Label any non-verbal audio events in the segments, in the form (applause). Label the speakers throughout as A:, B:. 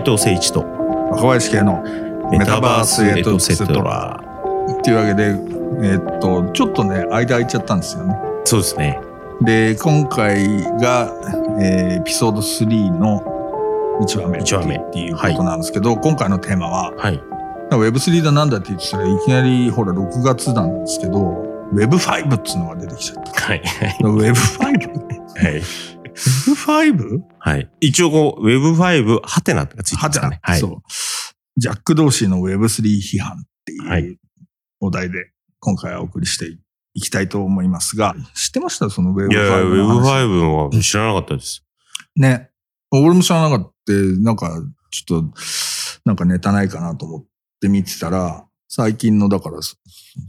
A: 斉藤誠一と
B: 若林系の
A: メタバースエトセト
B: ラ。
A: ラ。
B: っていうわけで、えっと、ちょっとね、間空いちゃったんですよね。
A: そうですね。
B: で、今回が、えーエピソード3の1話目っていうことなんですけど、今回のテーマは、
A: はい。
B: Web3 だなんだって言ってたらいきなり、ほら、6月なんですけど、Web5 っつうのが出てきちゃった。
A: はい。
B: Web5?
A: はい。
B: Web5?
A: はい。一応こう、Web5 ハテナってがついてますかね。はい。
B: そう。ジャック・ドーシーの Web3 批判って
A: はいいう
B: お題で今回はお送りしていきたいと思いますが、知ってました？その Web5
A: いやいや、
B: の話
A: Web5 は知らなかったです。
B: ね。俺も知らなかった。なんか、ちょっと、なんかネタないかなと思って見てたら、最近の、だから、そ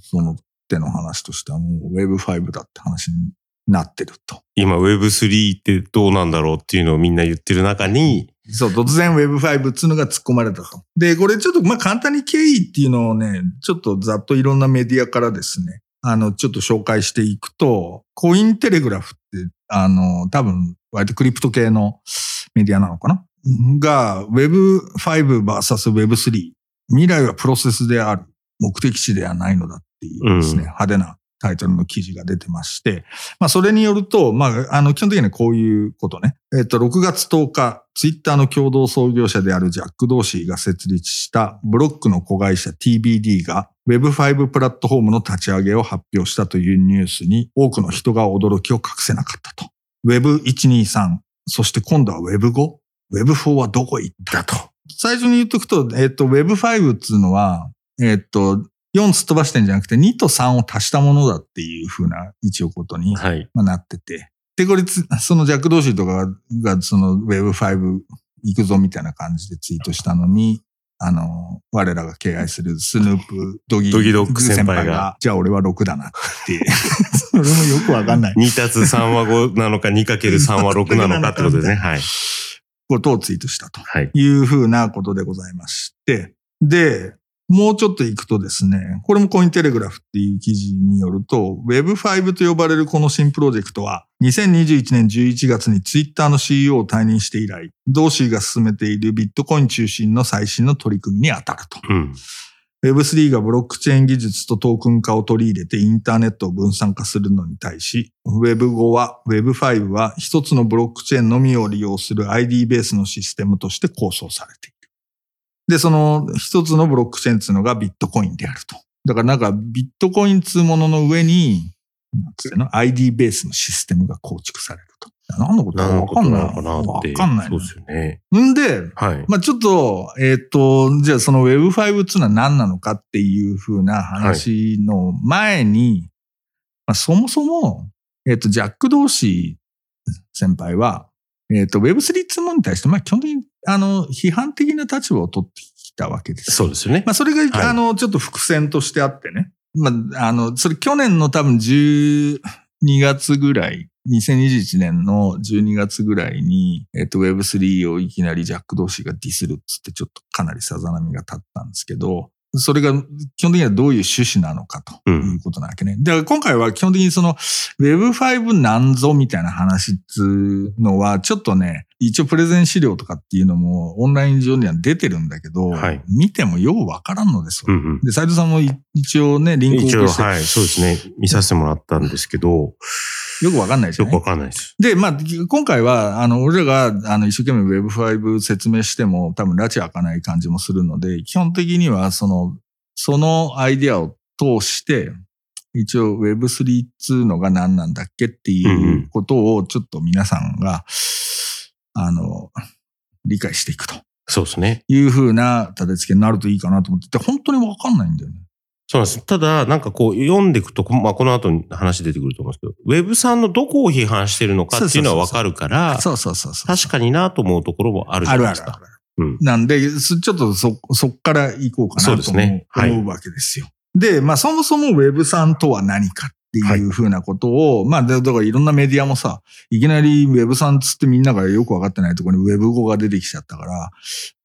B: その手の話としてはもう Web5 だって話になってると。
A: 今 Web3 ってどうなんだろうっていうのをみんな言ってる中に、
B: そう、突然 Web5 っていうのが突っ込まれたと。で、これちょっと、まあ、簡単に経緯っていうのをね、ちょっとざっといろんなメディアからですね、あの、ちょっと紹介していくと、コインテレグラフって、あの、多分、割とクリプト系のメディアなのかな？が、Web5 vs Web3。未来はプロセスである。目的地ではないのだっていうですね、
A: うん
B: 派手なタイトルの記事が出てまして、まあ、それによると、まあ、あの、基本的にはこういうことね。えっと、6月10日、ツイッターの共同創業者であるジャック・ドーシーが設立したブロックの子会社 TBD が Web5 プラットフォームの立ち上げを発表したというニュースに多くの人が驚きを隠せなかったと。Web123、そして今度は Web5、Web4 はどこ行ったと。最初に言っとくと、えっと、Web5 っていうのは、えっと、4すっ飛ばしてんじゃなくて2と3を足したものだっていうふうな一応ことに
A: はい。
B: まあ、なってて。で、これつ、そのジャック・ドーシーとかが、がその Web5 行くぞみたいな感じでツイートしたのに、あの、我らが敬愛するスヌープ、ドギ
A: ドギドッグ先輩が
B: じゃあ俺は6だなって。(laughs) それもよくわかんない。
A: 2たつ3は5なのか、2×3 は6なのかってことですね。はい。
B: ことをツイートしたと
A: はい。
B: いうふうなことでございまして。で、もうちょっと行くとですね、これもコインテレグラフっていう記事によると、Web5 と呼ばれるこの新プロジェクトは、2021年11月にツイッターの CEO を退任して以来、ドーシーが進めているビットコイン中心の最新の取り組みに当たると。
A: うん。
B: Web3 がブロックチェーン技術とトークン化を取り入れてインターネットを分散化するのに対し、Web5 は、Web5 は一つのブロックチェーンのみを利用する ID ベースのシステムとして構想されている。で、その一つのブロックチェーンっていうのがビットコインであると。だからなんかビットコインっていうものの上に、なんつうの ID ベースのシステムが構築されると。何のことかわかんない。
A: か。
B: わかんないね。
A: そうですよね。
B: んで、
A: はい。
B: まあちょっと、えっ、と、じゃあその Web5 っていうのは何なのかっていうふうな話の前に、まあ、そもそも、えっ、と、ジャック・ドーシー先輩は、えっ、と、Web3 っていうものに対して、まあ基本的に、あの、批判的な立場を取ってきたわけです。
A: そうですよね。
B: まあそれが、
A: はい
B: あの、ちょっと伏線としてあってね。まあ、あの、それ去年の多分12月ぐらい、2021年の12月ぐらいに、えっと、Web3 をいきなりジャック同士がディスるっつってちょっとかなりさざ波が立ったんですけど、それが基本的にはどういう趣旨なのかということなわけね。だから今回は基本的にその Web5 なんぞみたいな話っつうのはちょっとね、一応プレゼン資料とかっていうのもオンライン上には出てるんだけど、
A: はい
B: 見てもようわからんのですよ。
A: うんうん。
B: で、斉藤さんもい一応ね、リンクを送して、
A: はい、そうですね。見させてもらったんですけど、
B: よくわかんないですよね
A: よくわ。かんないです。
B: で、まあ、今回は、あの、俺らが、あの、一生懸命 Web5 説明しても、多分、拉致開かない感じもするので、基本的には、その、そのアイディアを通して、一応 Web3 っつうのが何なんだっけっていうことを、ちょっと皆さんが、あの、理解していくと
A: そうですね。
B: いうふうな立て付けになるといいかなと思ってて、本当にわかんないんだよね。
A: そうなんです。ただ、なんかこう、読んでいくと、まあ、この後に話出てくると思うんですけど、Web さんのどこを批判してるのかっていうのはわかるから、
B: そうそうそうそう。
A: 確かになと思うところもあるじゃ
B: あ
A: ないですか。
B: るあるある。
A: うん。
B: なんで、すちょっとそ、そっから行こうかなと思う,、わけですよ。で、まあそもそも Web さんとは何かっていうふうなことを、まあだだからいろんなメディアもさ、いきなり Web さんつってみんながよくわかってないところに Web 語が出てきちゃったから、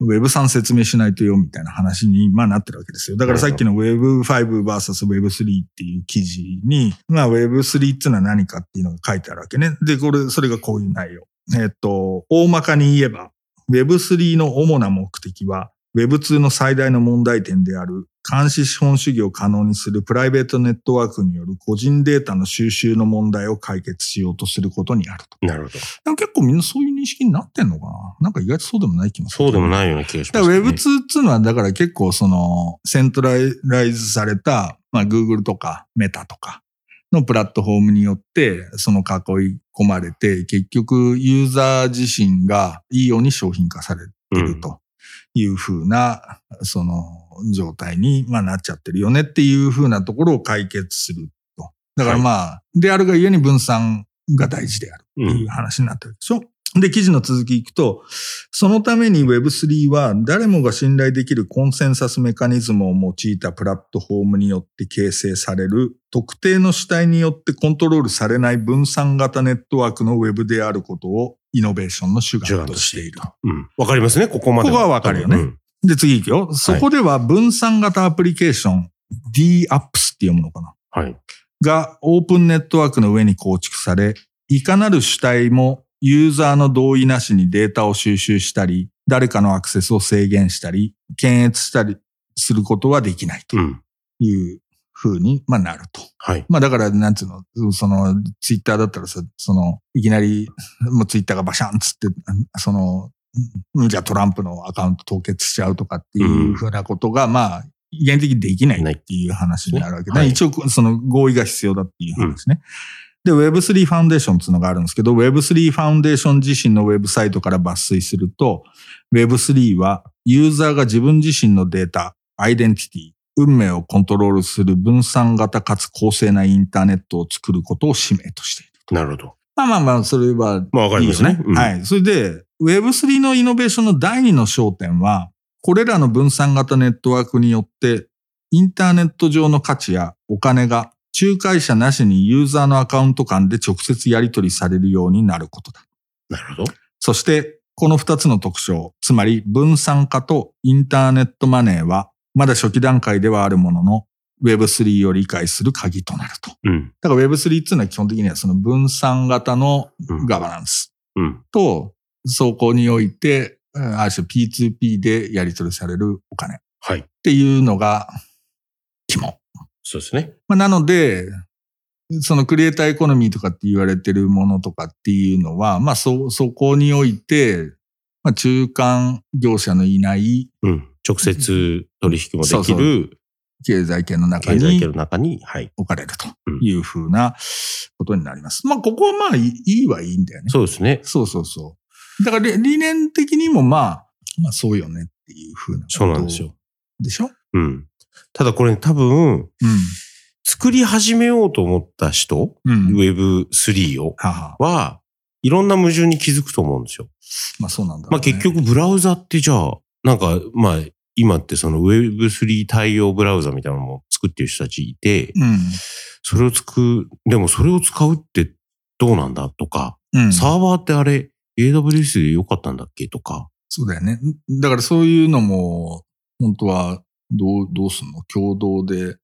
B: Web さん説明しないとよみたいな話に、まあなってるわけですよ。だからさっきの Web5 vs Web3 っていう記事に、まあ Web3 っていうのは何かっていうのが書いてあるわけね。で、これ、それがこういう内容。えっと、大まかに言えば、Web3 の主な目的は、Web2 の最大の問題点である監視資本主義を可能にするプライベートネットワークによる個人データの収集の問題を解決しようとすることにあると。
A: なるほど。
B: でも結構みんなそういう認識になってんのかな？なんか意外とそうでもない気もする。
A: そうでもないような気がします、ね。
B: だから Web2 っていうのは、だから結構その、セントライズされた、まあ Google とかメタとかのプラットフォームによって、その囲い込まれて、結局ユーザー自身がいいように商品化されてるというふうな、その状態に、まあ、なっちゃってるよねっていうふうなところを解決すると。だからまあ、であるがゆえに分散が大事であるっていう話になってるでしょ。で、記事の続きいくと、そのために Web3 は誰もが信頼できるコンセンサスメカニズムを用いたプラットフォームによって形成される特定の主体によってコントロールされない分散型ネットワークの Web であることをイノベーションの主眼としている。
A: うん。わかりますね、ここまで。
B: ここはわかるよね
A: うん
B: で、次行くよ。そこでは分散型アプリケーション、DApps って読むのかな
A: はい。
B: がオープンネットワークの上に構築され、いかなる主体もユーザーの同意なしにデータを収集したり、誰かのアクセスを制限したり、検閲したりすることはできないと
A: うん。
B: いう風に、まあ、なると。
A: はい。
B: まあだから、なんつうの、その、ツイッターだったらさ、その、いきなり、もうツイッターがバシャンっつって、その、うんじゃあトランプのアカウント凍結しちゃうとかっていうふうなことが、まあ、現的にできないっていう話になるわけで、
A: はい
B: 一応、その合意が必要だっていう話ね。で、Web3 ファウンデーションっていうのがあるんですけど、Web3 ファウンデーション自身のウェブサイトから抜粋すると、Web3 はユーザーが自分自身のデータ、アイデンティティ、運命をコントロールする分散型かつ公正なインターネットを作ることを使命としている。
A: なるほど。
B: まあまあまあ、それは
A: まあわか。りますねうん
B: はい。それで、Web3 のイノベーションの第二の焦点は、これらの分散型ネットワークによって、インターネット上の価値やお金が仲介者なしにユーザーのアカウント間で直接やり取りされるようになることだ。
A: なるほど。
B: そして、この二つの特徴、つまり分散化とインターネットマネーは、まだ初期段階ではあるものの、Web3 を理解する鍵となると。
A: うん。
B: だから Web3 っていうのは基本的にはその分散型の
A: うん
B: ガバナンス
A: うん。
B: と、そこにおいて、うんある種 P2P でやり取りされるお金っ
A: はい。
B: ていうのが肝。
A: そうですね。
B: まあ、なので、そのクリエイターエコノミーとかって言われてるものとかっていうのは、まあそ、そこにおいて、まあ、中間業者のいない
A: うん。直接取引もでき
B: そう
A: る
B: 経済圏の中に
A: 経済圏の中に、はい。
B: 置かれるというふうなことになります。まあ、ここはまあいいはいいんだよね。
A: そうですね。
B: そうそうそう。だから理理念的にもまあ、まあそうよねっていうふうなこと
A: そうなんですよ。
B: でしょ？
A: うん。ただこれ多分、
B: うん。
A: 作り始めようと思った人、
B: うん。
A: Web3 を、
B: はは。
A: は、いろんな矛盾に気づくと思うんですよ。
B: まあそうなんだね、
A: まあ結局ブラウザってじゃあ、なんか、まあ今ってその Web3 対応ブラウザみたい。なのも作ってる人たちい。て、
B: うん。
A: それを作る、でもそれを使うってどうなんだとか、
B: うん。
A: サーバーってあれ AWS で良かったんだっけとか、
B: そうだよね。だからそういうのも、本当は、どう、どうすんの？共同で、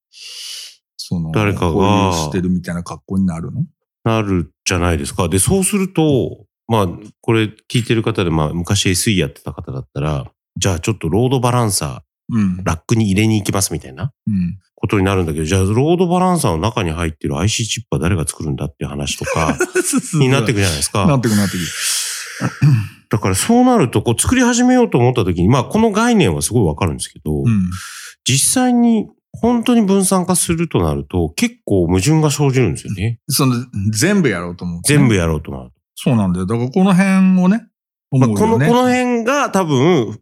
B: その、
A: 誰かが
B: してるみたいな格好になるの？
A: なるじゃないですか。で、そうすると、まあ、これ聞いてる方で、まあ昔 SE やってた方だったら、じゃあちょっとロードバランサ
B: うん
A: ー、。ラックに入れに行きますみたいな
B: うん。
A: ことになるんだけど、じゃあロードバランサーの中に入ってる IC チップは誰が作るんだっていう話とか (laughs) になってくるじゃないですか。
B: なってくなってくる。
A: だからそうなると、こう作り始めようと思った時に、まあこの概念はすごいわかるんですけど、
B: うん。
A: 実際に本当に分散化するとなると結構矛盾が生じるんですよね。
B: その、全部やろうと思う、
A: 全部やろうとなると。
B: そうなんだよ。だからこの辺をね、
A: まあ、この。この辺が多分、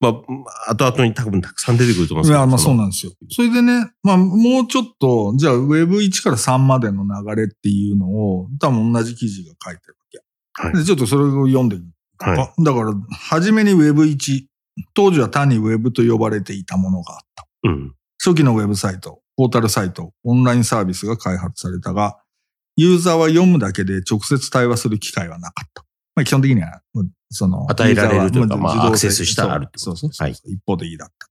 A: まあ、後々に多分たくさん出てくると思うんです。
B: いや、まあそう
A: の
B: なんですよ。それでね、まあもうちょっと、じゃあ Web1 から3までの流れっていうのを、多分同じ記事が書いてるわけ。
A: はい
B: で、ちょっとそれを読んでみ
A: は
B: だから、初めに Web1、当時は単に Web と呼ばれていたものがあった。
A: うん。
B: 初期のウェブサイト、ポータルサイト、オンラインサービスが開発されたが、ユーザーは読むだけで直接対話する機会はなかった。まあ基本的には、その、
A: 与えられるというかまあアクセスしたらあるってこと
B: そうそうそうそう、
A: はい
B: 一方的だった。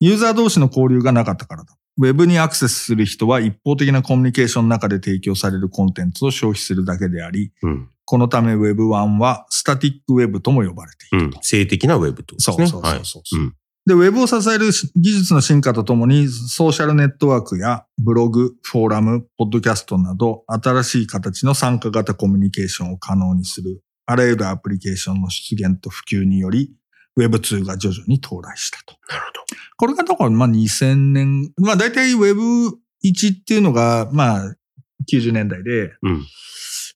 B: ユーザー同士の交流がなかったからだ。ウェブにアクセスする人は一方的なコミュニケーションの中で提供されるコンテンツを消費するだけであり、
A: うん。
B: このため Web1 はスタティック Web とも呼ばれていうる
A: ん
B: と。。
A: 性的なウェブってこと
B: そう
A: ですね。
B: そうそうそう。
A: はいうん
B: で、Web を支える技術の進化とともに、ソーシャルネットワークやブログ、フォーラム、ポッドキャストなど、新しい形の参加型コミュニケーションを可能にする、あらゆるアプリケーションの出現と普及により、Web2 が徐々に到来したと。
A: なるほ
B: これがだから、まあ2000年、まあ大体 Web1 っていうのが、まあ90年代で、
A: ど。うん。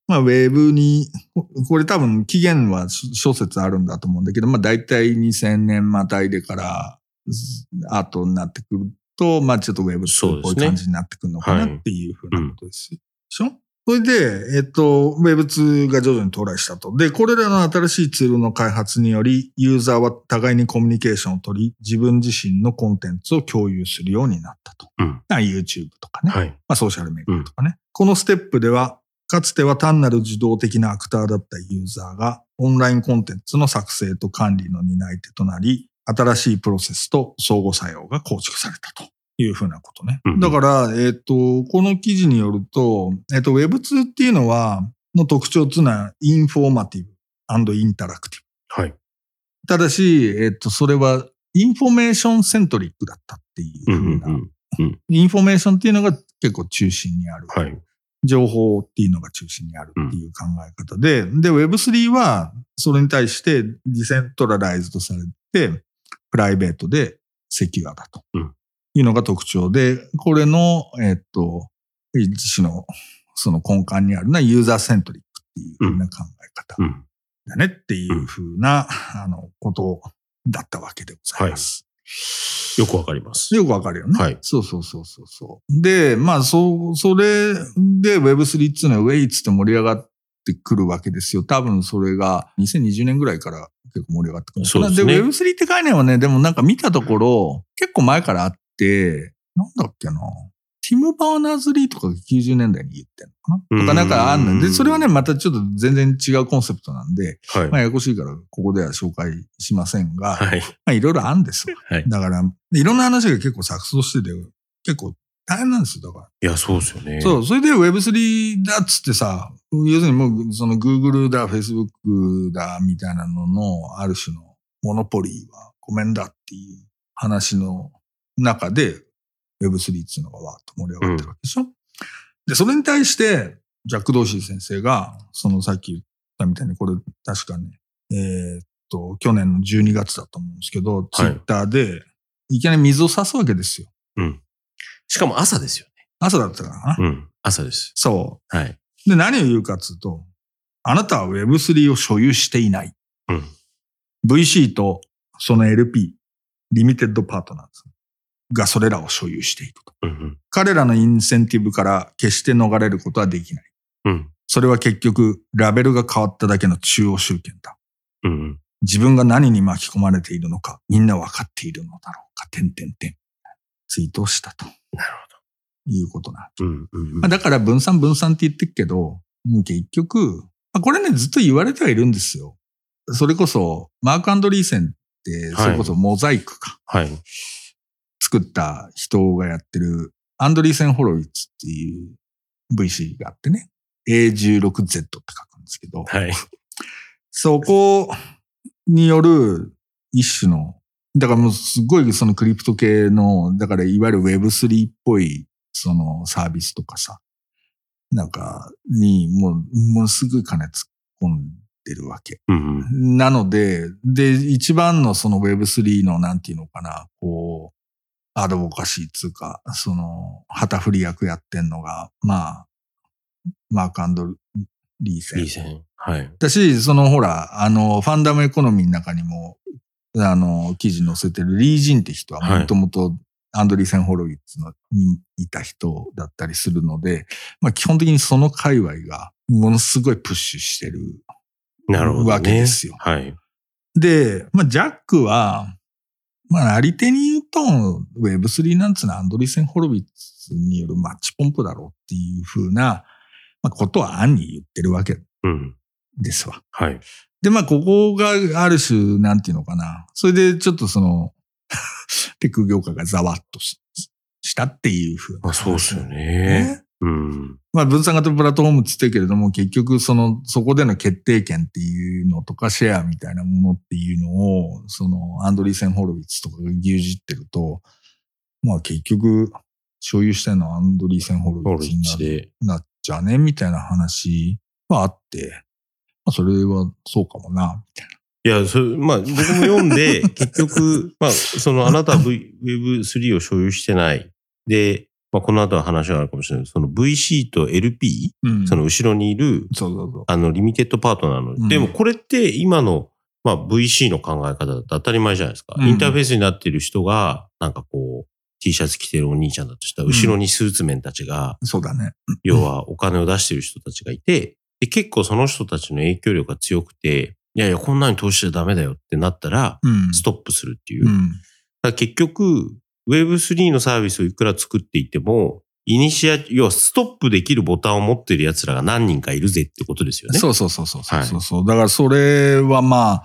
B: まあ、ウェブに、ここれ多分期限は諸説あるんだと思うんだけど、まあ大体2000年またいでから、ず後になってくると、まあちょっとウェブっぽい感じになってくるのかなっていうふうなことです。でしょそれで、えっと、Web2 が徐々に到来したと。で、これらの新しいツールの開発により、ユーザーは互いにコミュニケーションを取り、自分自身のコンテンツを共有するようになったと。
A: うん。
B: まあ YouTube とかね。
A: はい。
B: まあ、ソーシャルメディアとかね。このステップでは、かつては単なる受動的なアクターだったユーザーが、オンラインコンテンツの作成と管理の担い手となり、新しいプロセスと相互作用が構築されたというふうなことね。
A: うん
B: だから、えっ、と、この記事によると、えっ、と、Web2 っていうのは、の特徴っていうのは、 informative interactive。
A: はい。
B: ただし、えっ、と、それは、 information centric だったっていう
A: うん
B: ふうな、
A: うんうん。
B: インフォメーションっていうのが結構中心にある。
A: はい。
B: 情報っていうのが中心にあるっていう考え方で、で、Web3 はそれに対して decentralized されて、プライベートでセキュアだと
A: うん
B: いうのが特徴で、これの、えっと、一種のその根幹にあるのは user centric っていうふうな考え方
A: うん。
B: だねっていうふうな、あの、ことだったわけでございます。
A: よくわかります。
B: よくわかるよね。
A: はい
B: そうそうそうそうそう。で、まあ、そう、それで Web3 っていうのはウェイツって盛り上がってくるわけですよ。多分それが2020年ぐらいから結構盛り上がってくる。
A: そうですね
B: Web3 って概念はね、でもなんか見たところ、結構前からあって、なんだっけな。ティム・バーナーズ・リーとかが90年代に言ってんのかな？とかなんかあんので、
A: うん
B: それはね、またちょっと全然違うコンセプトなんで、
A: はい。
B: まあ、ややこしいからここでは紹介しませんが、
A: はい。
B: まあ、いろいろあるんですよ。
A: はい。
B: だから、いろんな話が結構錯綜してて、結構大変なんですよ、だか
A: いや、そうですよね。
B: ら。そう、それで Web3 だっつってさ、要するにもうその Google だ、Facebook だ、みたいなのの、ある種のモノポリーはごめんだっていう話の中で Web3 っていうのがわーっと盛り上がってるわけでしょ、で、それに対して、ジャック・ドーシー先生が、そのさっき言ったみたいに、これ確かね、えーっと、去年の12月だと思うんですけど、ツイッターで、いきなり水を差すわけですよ。
A: うん。しかも朝ですよね。
B: 朝だったかな、
A: うん。朝です。
B: そ
A: はい。
B: う。で、何を言うかっつうと、あなたは Web3 を所有していない。
A: うん。
B: VC とその LP、リミテッドパートナーズがそれらを所有していると。
A: うん。
B: 彼らのインセンティブから決して逃れることはできない。
A: うん。
B: それは結局、ラベルが変わっただけの中央集権だ。
A: うん。
B: 自分が何に巻き込まれているのか、みんなわかっているのだろうか、点々点。ツイートをしたと
A: なる
B: いうことなん
A: ほど。うん。うん
B: まあ、だから分散分散って言ってるけど、結局、まあ、これね、ずっと言われてはいるんですよ。それこそ、マーク・アンドリーセンって、
A: はい
B: それこそモザイクか、
A: はい。
B: 作った人がやってる、アンドリーセン・ホロウィッツっていう VC があってね、A16Z って書くんですけど、
A: はい。
B: そこによる一種の、だからもうすごいそのクリプト系の、だからいわゆる Web3 っぽいそのサービスとかさ、なんかにもう、ものすごい金突っ込んでるわけ。
A: うん。
B: なので、で、一番のその Web3 のなんていうのかな、こう、アドボカシーっつうか、その、旗振り役やってんのが、まあ、マークアンドリーセン
A: いい線。はい。
B: だし、そのほら、あの、ファンダムエコノミーの中にも、あの、記事載せてるリー・ジンって人は
A: はい
B: もともとアンドリーセン・ホロウィッツのにいた人だったりするので、まあ基本的にその界隈がものすごいプッシュしてる。
A: なるほど、ね。
B: わけですよ
A: はい。
B: で、まあジャックは、まああり手に言うと、Web3 なんつうのはアンドリーセン・ホロウィッツによるマッチポンプだろうっていうふうな、まあ、ことは暗に言ってるわけ
A: うん。
B: ですわ。
A: はい。
B: で、まあ、ここがある種、なんていうのかな。それで、ちょっとその、(laughs) テック業界がざわっとししたっていうふうな。
A: まあそうですよね。うん。
B: まあ分散型プラットフォームって言ってるけれども、結局その、そこでの決定権っていうのとかシェアみたいなものっていうのを、その、アンドリーセン・ホロウィッツとかが牛耳ってると、まあ結局、所有してるのはアンドリーセン・ホロウィッツにな。なっちゃうね、みたいな話はあって、まあそれはそうかもな、みたい
A: いや、それ、まあ、僕も読んで、(laughs) 結局、まあ、その、あなたは v Web3 を所有してない。で、まあ、この後は話があるかもしれない。その VC と LP、
B: な。うん
A: その後ろにいる、
B: そうそうそう。
A: あの、リミテッドパートナーの、
B: うん
A: でもこれって今の、まあ、VC の考え方だと当たり前じゃないですか。
B: うん
A: インターフェースになっている人が、なんかこう、T シャツ着てるお兄ちゃんだとしたら、後ろにスーツメンたちが、
B: そうだね。
A: 要はお金を出してる人たちがいて、で、結構その人たちの影響力が強くて、いやいや、こんなに投資しちゃダメだよってなったら、
B: うん。
A: ストップするっていう。だか
B: うん。
A: ら結局、Web3 のサービスをいくら作っていても、イニシア、要はストップできるボタンを持ってる奴らが何人かいるぜってことですよね。
B: そうそうそうそうそうそう、だからそれはまあ、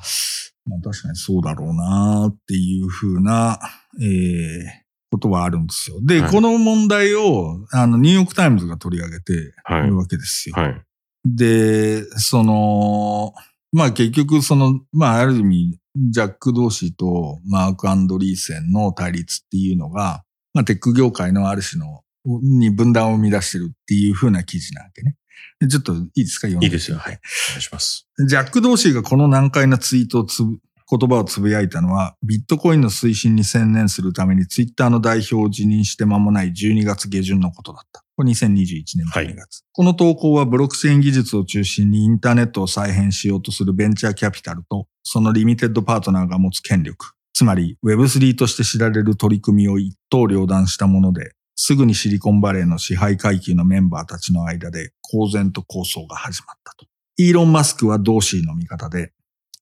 B: まあ確かにそうだろうなっていうふうな、えーことはあるんですよ。で、
A: はい
B: この問題を、あの、ニューヨークタイムズが取り上げてい
A: はい
B: る。わけですよ。
A: はい。
B: で、その、まあ結局その、まあある意味、ジャック・ドーシーとマーク・アンドリーセンの対立っていうのが、まあテック業界のある種の、に分断を生み出してるっていう風な記事なわけね。でちょっといいですか？読んで
A: いいですよ。はい。お願いします。
B: ジャック・ドーシーがこの難解なツイートをつぶ、言葉をつぶやいたのは、ビットコインの推進に専念するためにツイッターの代表を辞任して間もない12月下旬のことだった。これ2021年12月。この投稿はブロックチェーン技術を中心にインターネットを再編しようとするベンチャーキャピタルと、そのリミテッドパートナーが持つ権力、つまり Web3 として知られる取り組みを一刀両断したもので、すぐにシリコンバレーの支配階級のメンバーたちの間で公然と構想が始まったと。イーロン・マスクはドーシーの味方で、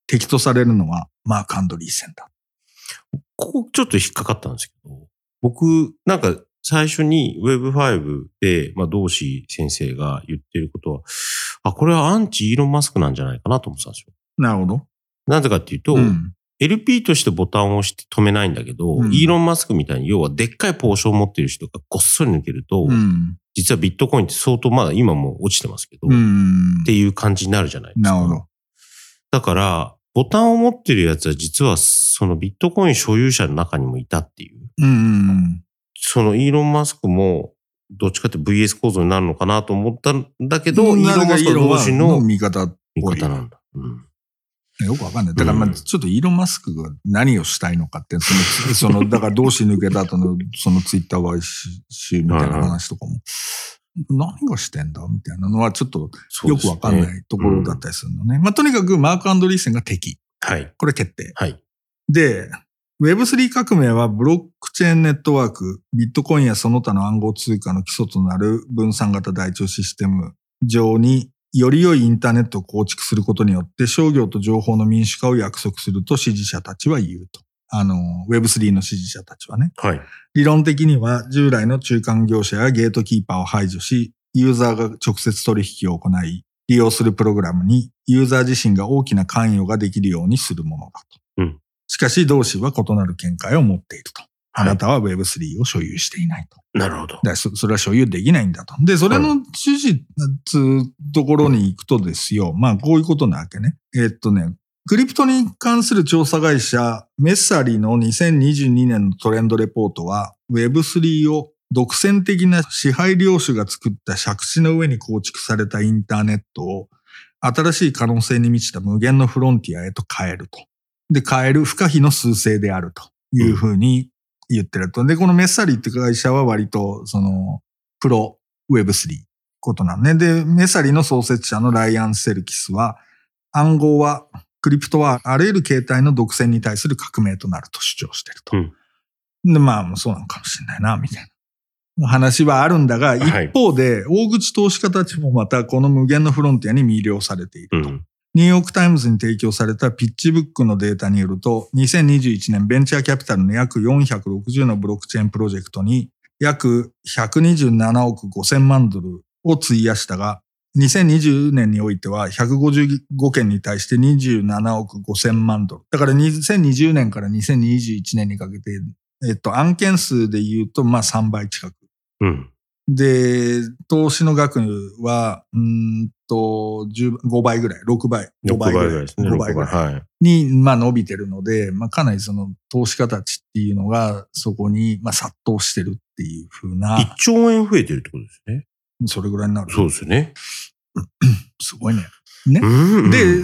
B: 敵とされるのはマーク・アンドリーセンだ。
A: ここちょっと引っかかったんですけど、僕、なんか最初に Web5 で、まあ、同志先生が言ってることは、あ、これはアンチイーロンマスクなんじゃないかなと思ってたんですよ。
B: なるほど。
A: なぜかっていうと、
B: うん。
A: LP としてボタンを押して止めないんだけど、
B: うん
A: イーロン・マスクみたいに要はでっかいポーションを持ってる人がごっそり抜けると、
B: うん。
A: 実はビットコインって相当まだ今も落ちてますけど、
B: う
A: っ
B: ん。
A: ていう感じになるじゃないですか。
B: なるほど。
A: だから、ボタンを持ってるやつは実はそのビットコイン所有者の中にもいたっていう。
B: うん。
A: そのイーロン・マスクも、どっちかって VS 構造になるのかなと思ったんだけど、イーロン・マスクは同士の
B: 味方っ
A: 味
B: ぽい
A: 方なんだ。うん
B: よくわかんない。だから、まあ、
A: うん
B: ちょっとイーロン・マスクが何をしたいのかって、その、その、だから、同士抜けた後の、そのツイッター買収みたいな話とかも、何がしてんだみたいなのは、ちょっとよくわかん
A: い。
B: ないところだったりするのね。まあ、とにかく、マーク・アンドリーセンが敵。
A: はい。
B: これ決定。
A: はい。
B: で、Web3 革命はブロックチェーンネットワーク、ビットコインやその他の暗号通貨の基礎となる分散型台帳システム上により良いインターネットを構築することによって商業と情報の民主化を約束すると支持者たちは言うと。あの、Web3 の支持者たちはね。
A: はい。
B: 理論的には従来の中間業者やゲートキーパーを排除し、ユーザーが直接取引を行い、利用するプログラムにユーザー自身が大きな関与ができるようにするものだと。
A: うん
B: しかし、同士は異なる見解を持っていると。あ
A: はい
B: なたは Web3 を所有していないと。
A: なるほど。
B: だそそれは所有できないんだと。で、それの趣旨つうところに行くとですよ。まあ、こういうことなわけね。えっとね、クリプトに関する調査会社、メッサリの2022年のトレンドレポートは、Web3 を独占的な支配領主が作った借地の上に構築されたインターネットを、新しい可能性に満ちた無限のフロンティアへと変えると。で、変える不可避の数勢であるというふうに言ってると。で、このメッサリーって会社は割と、その、プロ Web3 ことなんね。で、メッサリーの創設者のライアン・セルキスは、暗号は、クリプトはあらゆる形態の独占に対する革命となると主張してると。で、まあ、そうなのかもしれないな、みたいな。話はあるんだが、
A: はい
B: 一方で、大口投資家たちもまたこの無限のフロンティアに魅了されていると。
A: うん。
B: ニューヨークタイムズに提供されたピッチブックのデータによると、2021年ベンチャーキャピタルの約460のブロックチェーンプロジェクトに約127億5000万ドルを費やしたが、2020年においては155件に対して27億5000万ドル。だから2020年から2021年にかけて、えっと、案件数で言うと、まあ3倍近く。
A: うん。
B: で、投資の額は、うーんと、10 5倍ぐらい、6倍、5
A: 6
B: 倍ぐらい。
A: ですね。
B: 5倍ぐらい。
A: はい。
B: に、まあ伸びてるので、まあかなりその投資家たちっていうのがそこに、まあ殺到してるっていう風な、
A: 1兆円増えてるってことですね。
B: それぐらいになる。
A: そうですよね。
B: すごいね。ね。
A: うん
B: で、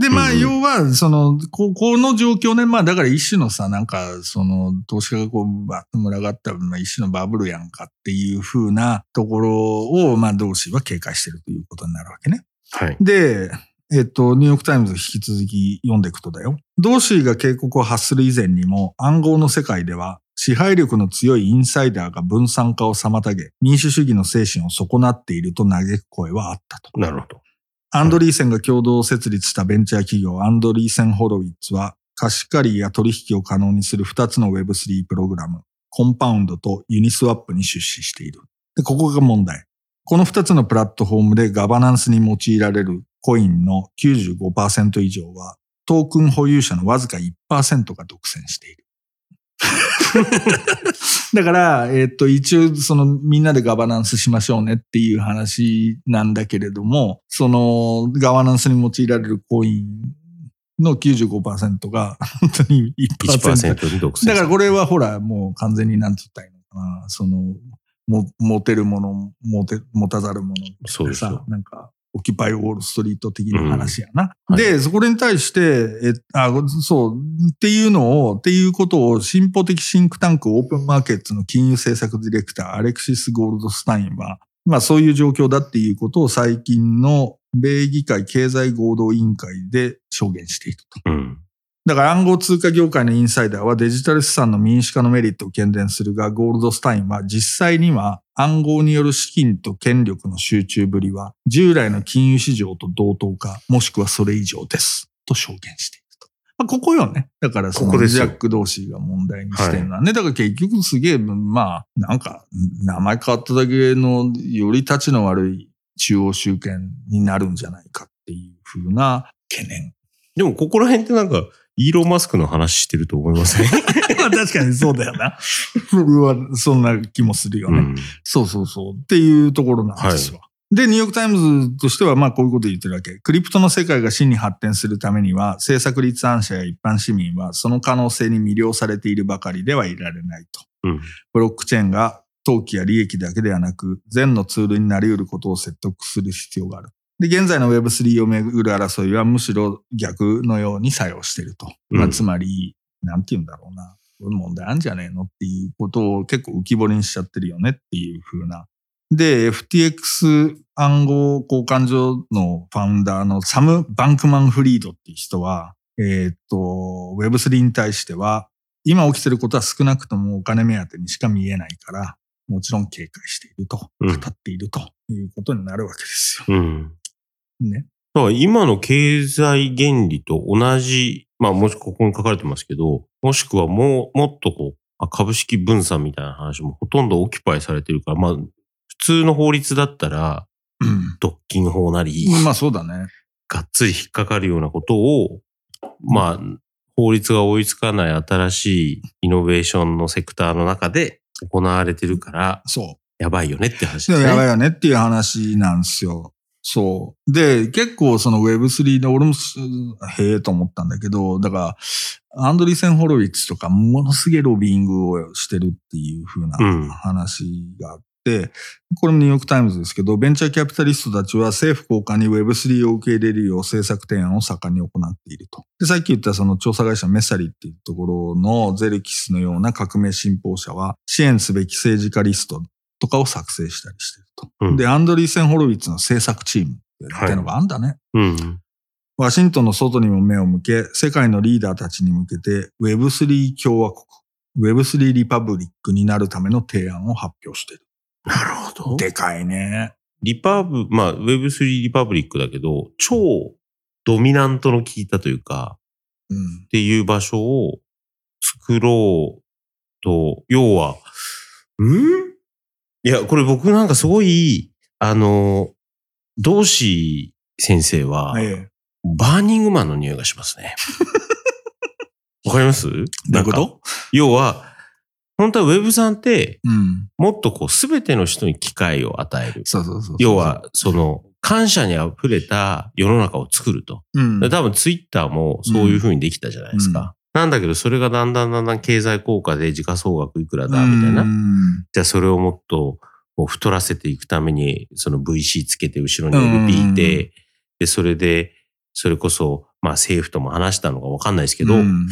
B: で、まあ、
A: うん
B: 要は、その、ここの状況ね、まあ、だから一種のさ、なんか、その、投資家がこう、バッと群がった、まあ、一種のバブルやんかっていう風なところを、まあ、同志は警戒してるということになるわけね。
A: はい。
B: で、えっと、ニューヨークタイムズ引き続き読んでいくとだよ。ドーシーが警告を発する以前にも、暗号の世界では、支配力の強いインサイダーが分散化を妨げ、民主主義の精神を損なっていると嘆く声はあったと。
A: なるほど。
B: アンドリーセンが共同設立したベンチャー企業アンドリーセン・ホロウィッツは貸し借りや取引を可能にする2つの Web3 プログラム、コンパウンドとユニスワップに出資している。で、ここが問題。この2つのプラットフォームでガバナンスに用いられるコインの95%以上はトークン保有者のわずか1%が独占している。(laughs) だから、えっ、と、一応、その、みんなでガバナンスしましょうねっていう話なんだけれども、その、ガバナンスに用いられるコインの95%が、本当に1%。
A: 1%に独占。
B: だからこれはほら、もう完全になんつったらいいのかな、その、も、持てるもの、持て、持たざるもの
A: そうです
B: なんか、オキュパイウォールストリート的な話やな。
A: うんはい
B: で、そこに対して、え、あ、そう、っていうのを、っていうことを、進歩的シンクタンクオープンマーケットの金融政策ディレクター、アレクシス・ゴールドスタインは、まあそういう状況だっていうことを最近の米議会経済合同委員会で証言していると。
A: うん。
B: だから暗号通貨業界のインサイダーはデジタル資産の民主化のメリットを懸念するが、ゴールドスタインは実際には暗号による資金と権力の集中ぶりは従来の金融市場と同等か、もしくはそれ以上です。と証言していると。まあ、ここよね。だからその
A: こで
B: ジャック同士が問題にしてるのはね。だから結局すげえ、まあ、なんか、名前変わっただけのより立ちの悪い中央集権になるんじゃないかっていうふうな懸念
A: でも、ここら辺ってなんか、イーロン・マスクの話してると思いますね。(laughs)
B: まあ確かにそうだよな。それはそんな気もするよね。
A: うん。
B: そうそうそう。っていうところなんですわ。で、ニューヨークタイムズとしては、まあこういうこと言ってるわけ。クリプトの世界が真に発展するためには、政策立案者や一般市民はその可能性に魅了されているばかりではいられないと。
A: うん。
B: ブロックチェーンが投機や利益だけではなく、善のツールになり得ることを説得する必要がある。で、現在の Web3 をめぐる争いはむしろ逆のように作用していると。まあ、
A: うん
B: つまり、なんて言うんだろうな。問題あんじゃねえのっていうことを結構浮き彫りにしちゃってるよねっていう風な。で、FTX 暗号交換所のファウンダーのサム・バンクマン・フリードっていう人は、えーっと、Web3 に対しては、今起きてることは少なくともお金目当てにしか見えないから、もちろん警戒していると、
A: うん
B: 語っているということになるわけですよ。
A: うん。
B: ね。
A: だから今の経済原理と同じ、まあもしここに書かれてますけど、もしくはもう、もっとこう、あ株式分散みたいな話もほとんどオキュパイされてるから、まあ、普通の法律だったら、
B: うん。
A: 独禁法なり、
B: まあそうだね。
A: がっつり引っかかるようなことを、まあ、法律が追いつかない新しいイノベーションのセクターの中で行われてるから、
B: そう。
A: やばいよねって話ね。
B: やばいよねっていう話なんですよ。そう。で、結構その Web3 で俺もすへえと思ったんだけど、だから、アンドリーセン・ホロウィッツとかものすげえロビングをしてるっていう風な
A: うん
B: 話があって、これもニューヨークタイムズですけど、ベンチャーキャピタリストたちは政府高官に Web3 を受け入れるよう政策提案を盛んに行っていると。で、さっき言ったその調査会社メッサリっていうところのゼルキスのような革命信奉者は支援すべき政治家リストとかを作成したりしてると。
A: うん
B: で、アンドリーセン・ホロウィッツの政策チームみたいなのがあんだね。
A: うん。
B: ワシントンの外にも目を向け、世界のリーダーたちに向けて Web3 共和国、Web3 リパブリックになるための提案を発表している。
A: なるほど。
B: でかいね。
A: リパブ、まあ、Web3 リパブリックだけど、超ドミナントの効いたというか、
B: うん
A: っ。ていう場所を作ろうと、要は、ん？いや、これ僕なんかすごい、あの、同志先生は、
B: ええ。
A: バーニングマンの匂いがしますね。(laughs) わかります？
B: どういうこ
A: なんか
B: と
A: 要は、本当は Web さんって、
B: うん。
A: もっとこう、すべての人に機会を与える。
B: そうそうそう。
A: 要は、その、感謝に溢れた世の中を作ると。
B: うん、
A: で多分ツイッターもそういう風にできたじゃないですか。なんだけど、それがだんだんだんだん経済効果で時価総額いくらだ、みたいな。
B: うん
A: じゃあそれをもっと太らせていくために、その VC つけて後ろに LP いて、で、それで、それこそ、まあ政府とも話したのかわかんないですけど、っ
B: うん。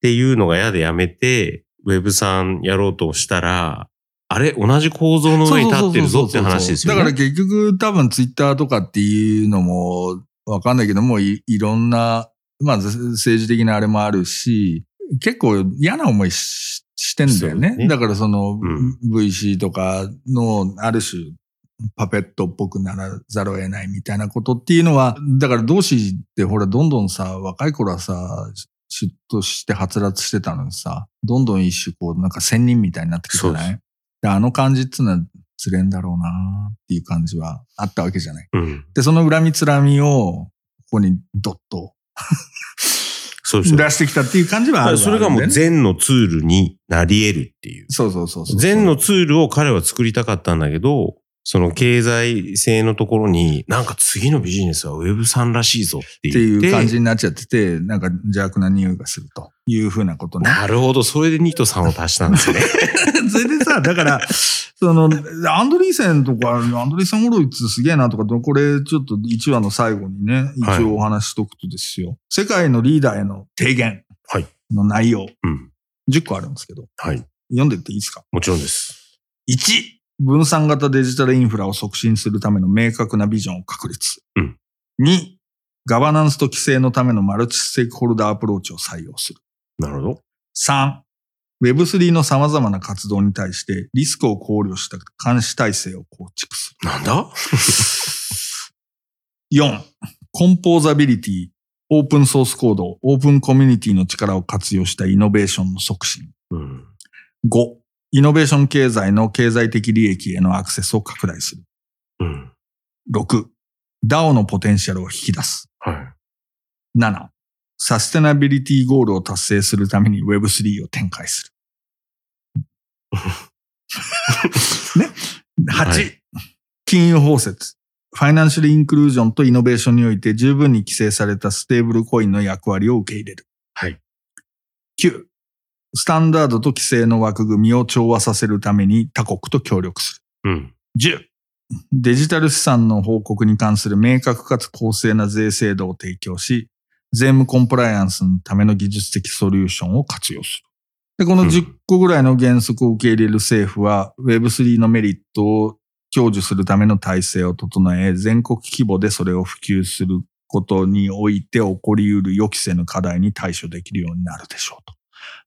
A: ていうのが嫌でやめて、ウェブさんやろうとしたら、あれ？同じ構造の上に立ってるぞって話ですよね。
B: だから結局多分ツイッターとかっていうのもわかんないけどもい、いろんな、まあ政治的なあれもあるし、結構嫌な思いししてんだよね。
A: ね
B: だからその、
A: うん
B: VC とかのある種パペットっぽくならざるを得ないみたいなことっていうのは、だから同志ってほらどんどんさ、若い頃はさ、シュッとしてはつらつしてたのにさ、どんどん一種こうなんか仙人みたいになってくるじゃない？であの感じっていうのはつれんだろうなっていう感じはあったわけじゃない？
A: うん。
B: で、その恨みつらみをここにドッと (laughs)
A: そうですよ。
B: 出してきたっていう感じはあるわ
A: それがもう善のツールになり得るっていう。
B: そうそうそうそう。
A: 善のツールを彼は作りたかったんだけど、その経済性のところに、なんか次のビジネスはウェブさんらしいぞって
B: って
A: 言って。
B: いう感じになっちゃってて、なんか邪悪な匂いがするというふうなことね。
A: なるほど。それでニトさんを足したんですね。(laughs)
B: それでさ、だから、その、アンドリーセンとか、アンドリーセン・ホロイツすげえなとか、これちょっと1話の最後にね、一応お話ししとくとですよ。世界のリーダーへの提言
A: はい
B: の内容、
A: うん。
B: 10個あるんですけど、
A: はい。
B: 読んでっていいですか？
A: もちろんです。
B: 1、分散型デジタルインフラを促進するための明確なビジョンを確立。
A: うん
B: 2、ガバナンスと規制のためのマルチステークホルダーアプローチを採用する。
A: なるほど。
B: 3、Web3 の様々な活動に対してリスクを考慮した監視体制を構築す
A: なんだ？
B: る。4、コンポーザビリティ、オープンソースコード、オープンコミュニティの力を活用したイノベーションの促進。
A: うん。
B: 5、イノベーション経済の経済的利益へのアクセスを拡大する。
A: うん。
B: 6、DAO のポテンシャルを引き出す。
A: はい。
B: 7、サステナビリティゴールを達成するために Web3 を展開する。(laughs) ね。8、
A: はい
B: 金融包摂。ファイナンシャルインクルージョンとイノベーションにおいて十分に規制されたステーブルコインの役割を受け入れる。
A: はい。
B: 9、スタンダードと規制の枠組みを調和させるために他国と協力する。
A: うん。
B: 10、デジタル資産の報告に関する明確かつ公正な税制度を提供し、税務コンプライアンスのための技術的ソリューションを活用する。で、この
A: うん
B: 10個ぐらいの原則を受け入れる政府は、Web3 のメリットを享受するための体制を整え、全国規模でそれを普及することにおいて起こり得る予期せぬ課題に対処できるようになるでしょうと。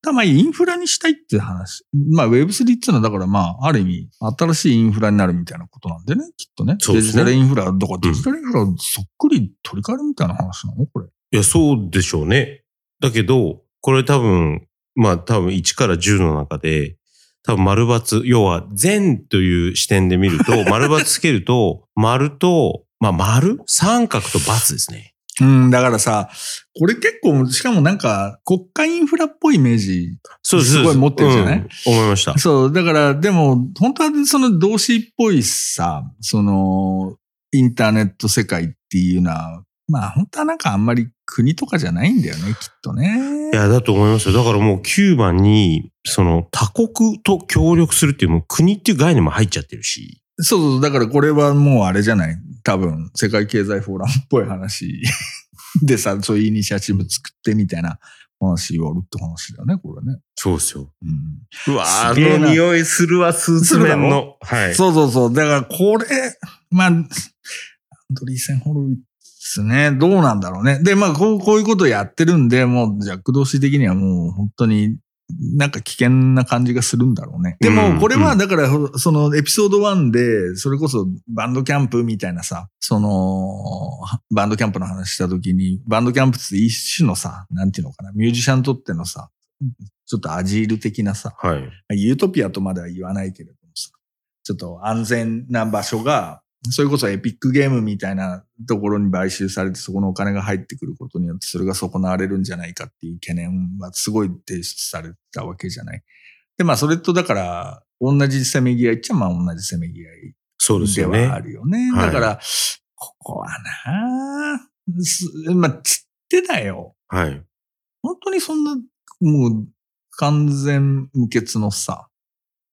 B: ただまあインフラにしたいっていう話。まあ Web3 っていうのはだからまあある意味新しいインフラになるみたいなことなんでね、きっとね。
A: そうですね
B: デジタルインフラ、だからデジタルインフラをそっくり取り替えるみたいな話なの？これ。
A: いや、そうでしょうね。だけど、これ多分、まあ多分1から10の中で、多分丸×、要は善という視点で見ると、(laughs) 丸×つけると、丸と、まあ丸？三角と×ですね。
B: うん、だからさ、これ結構、しかもなんか国家インフラっぽいイメージ。
A: す。
B: すごい持ってるじゃない？
A: うん思いました。
B: そう、だからでも本当はその動詞っぽいさ、そのインターネット世界っていうのは、まあ本当はなんかあんまり国とかじゃないんだよね、きっとね。
A: いや、だと思いますよ。だからもう9番に、その他国と協力するっていう、もう国っていう概念も入っちゃってるし。
B: そうそう、だからこれはもうあれじゃない？多分、世界経済フォーラムっぽい話でさ、そういうイニシアチブ作ってみたいな話をあるって話だよね、これね。
A: そうですよ。
B: うん、
A: うわーあの匂いするわ、スーツ面の。はい。
B: そうそうそう。だからこれ、まあ、アンドリーセン・ホロウィッツね、どうなんだろうね。で、まあ、こう、こういうことをやってるんで、もう、ジャック同士的にはもう、本当に、なんか危険な感じがするんだろうね。で
A: う
B: も、
A: ん
B: これは、
A: うん
B: だから、その、エピソード1で、それこそ、バンドキャンプみたいなさ、その、バンドキャンプの話した時に、バンドキャンプって一種のさ、なんていうのかな、ミュージシャンにとってのさ、ちょっとアジール的なさ、
A: はい。
B: ユートピアとまでは言わないけれどもさ、ちょっと安全な場所が、それこそエピックゲームみたいなところに買収されてそこのお金が入ってくることによってそれが損なわれるんじゃないかっていう懸念はすごい提出されたわけじゃない。で、まあ、それとだから、同じせめぎ合いっちゃ、まあ、同じせめぎ合い
A: そうで。
B: はあるよね。
A: はい
B: だから、ここはなすまあ、つってだよ。
A: はい。
B: 本当にそんな、もう、完全無欠のさ、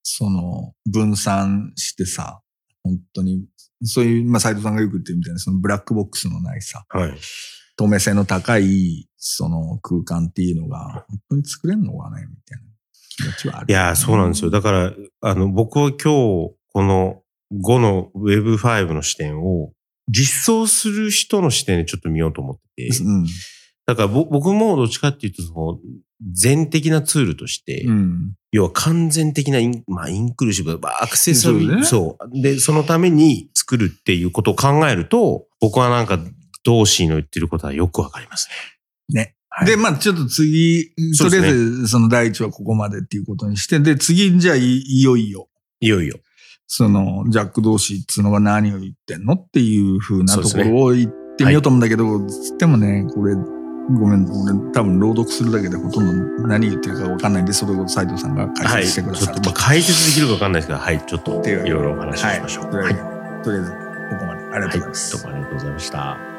B: その、分散してさ、本当に、そういう、まあ、斎藤さんがよく言ってるみたいな、そのブラックボックスのないさ、
A: はい。
B: 透明性の高い、その空間っていうのが、本当に作れるのかね、みたいな気持ちはある。
A: いやー、そうなんですよ。だから、あの、僕は今日、この5の Web5 の視点を、実装する人の視点でちょっと見ようと思ってて、
B: うん。
A: だからぼ僕もどっちかっていうと、その、全的なツールとして、
B: うん。
A: 要は完全的なイン、まあ、インクルーシブ、まあアクセサリー、
B: そうね
A: そう。で、そのために作るっていうことを考えると、僕はなんか、ドーシーの言ってることはよくわかりますね。
B: ね。
A: はい
B: で、まあちょっと次、とりあえずその第一はここまでっていうことにして、で、次じゃあいいよいよ、
A: いよいよ。
B: そのジャック同士っつうのが何を言ってんのっていう風なところを言ってみようと思うんだけど、つってもね、これ、ごめん、俺多分朗読するだけでほとんど何言ってるかわかんないんで、それを斉藤さんが解
A: はい。
B: 説してくださる
A: ちょっと、まあ、解説できるかわかんないですけど、はい。ちょっと、いろいろお話ししましょう。
B: はい。とりあえず、ここまで。ありがとうございます。
A: はい。どうもありがとうございました。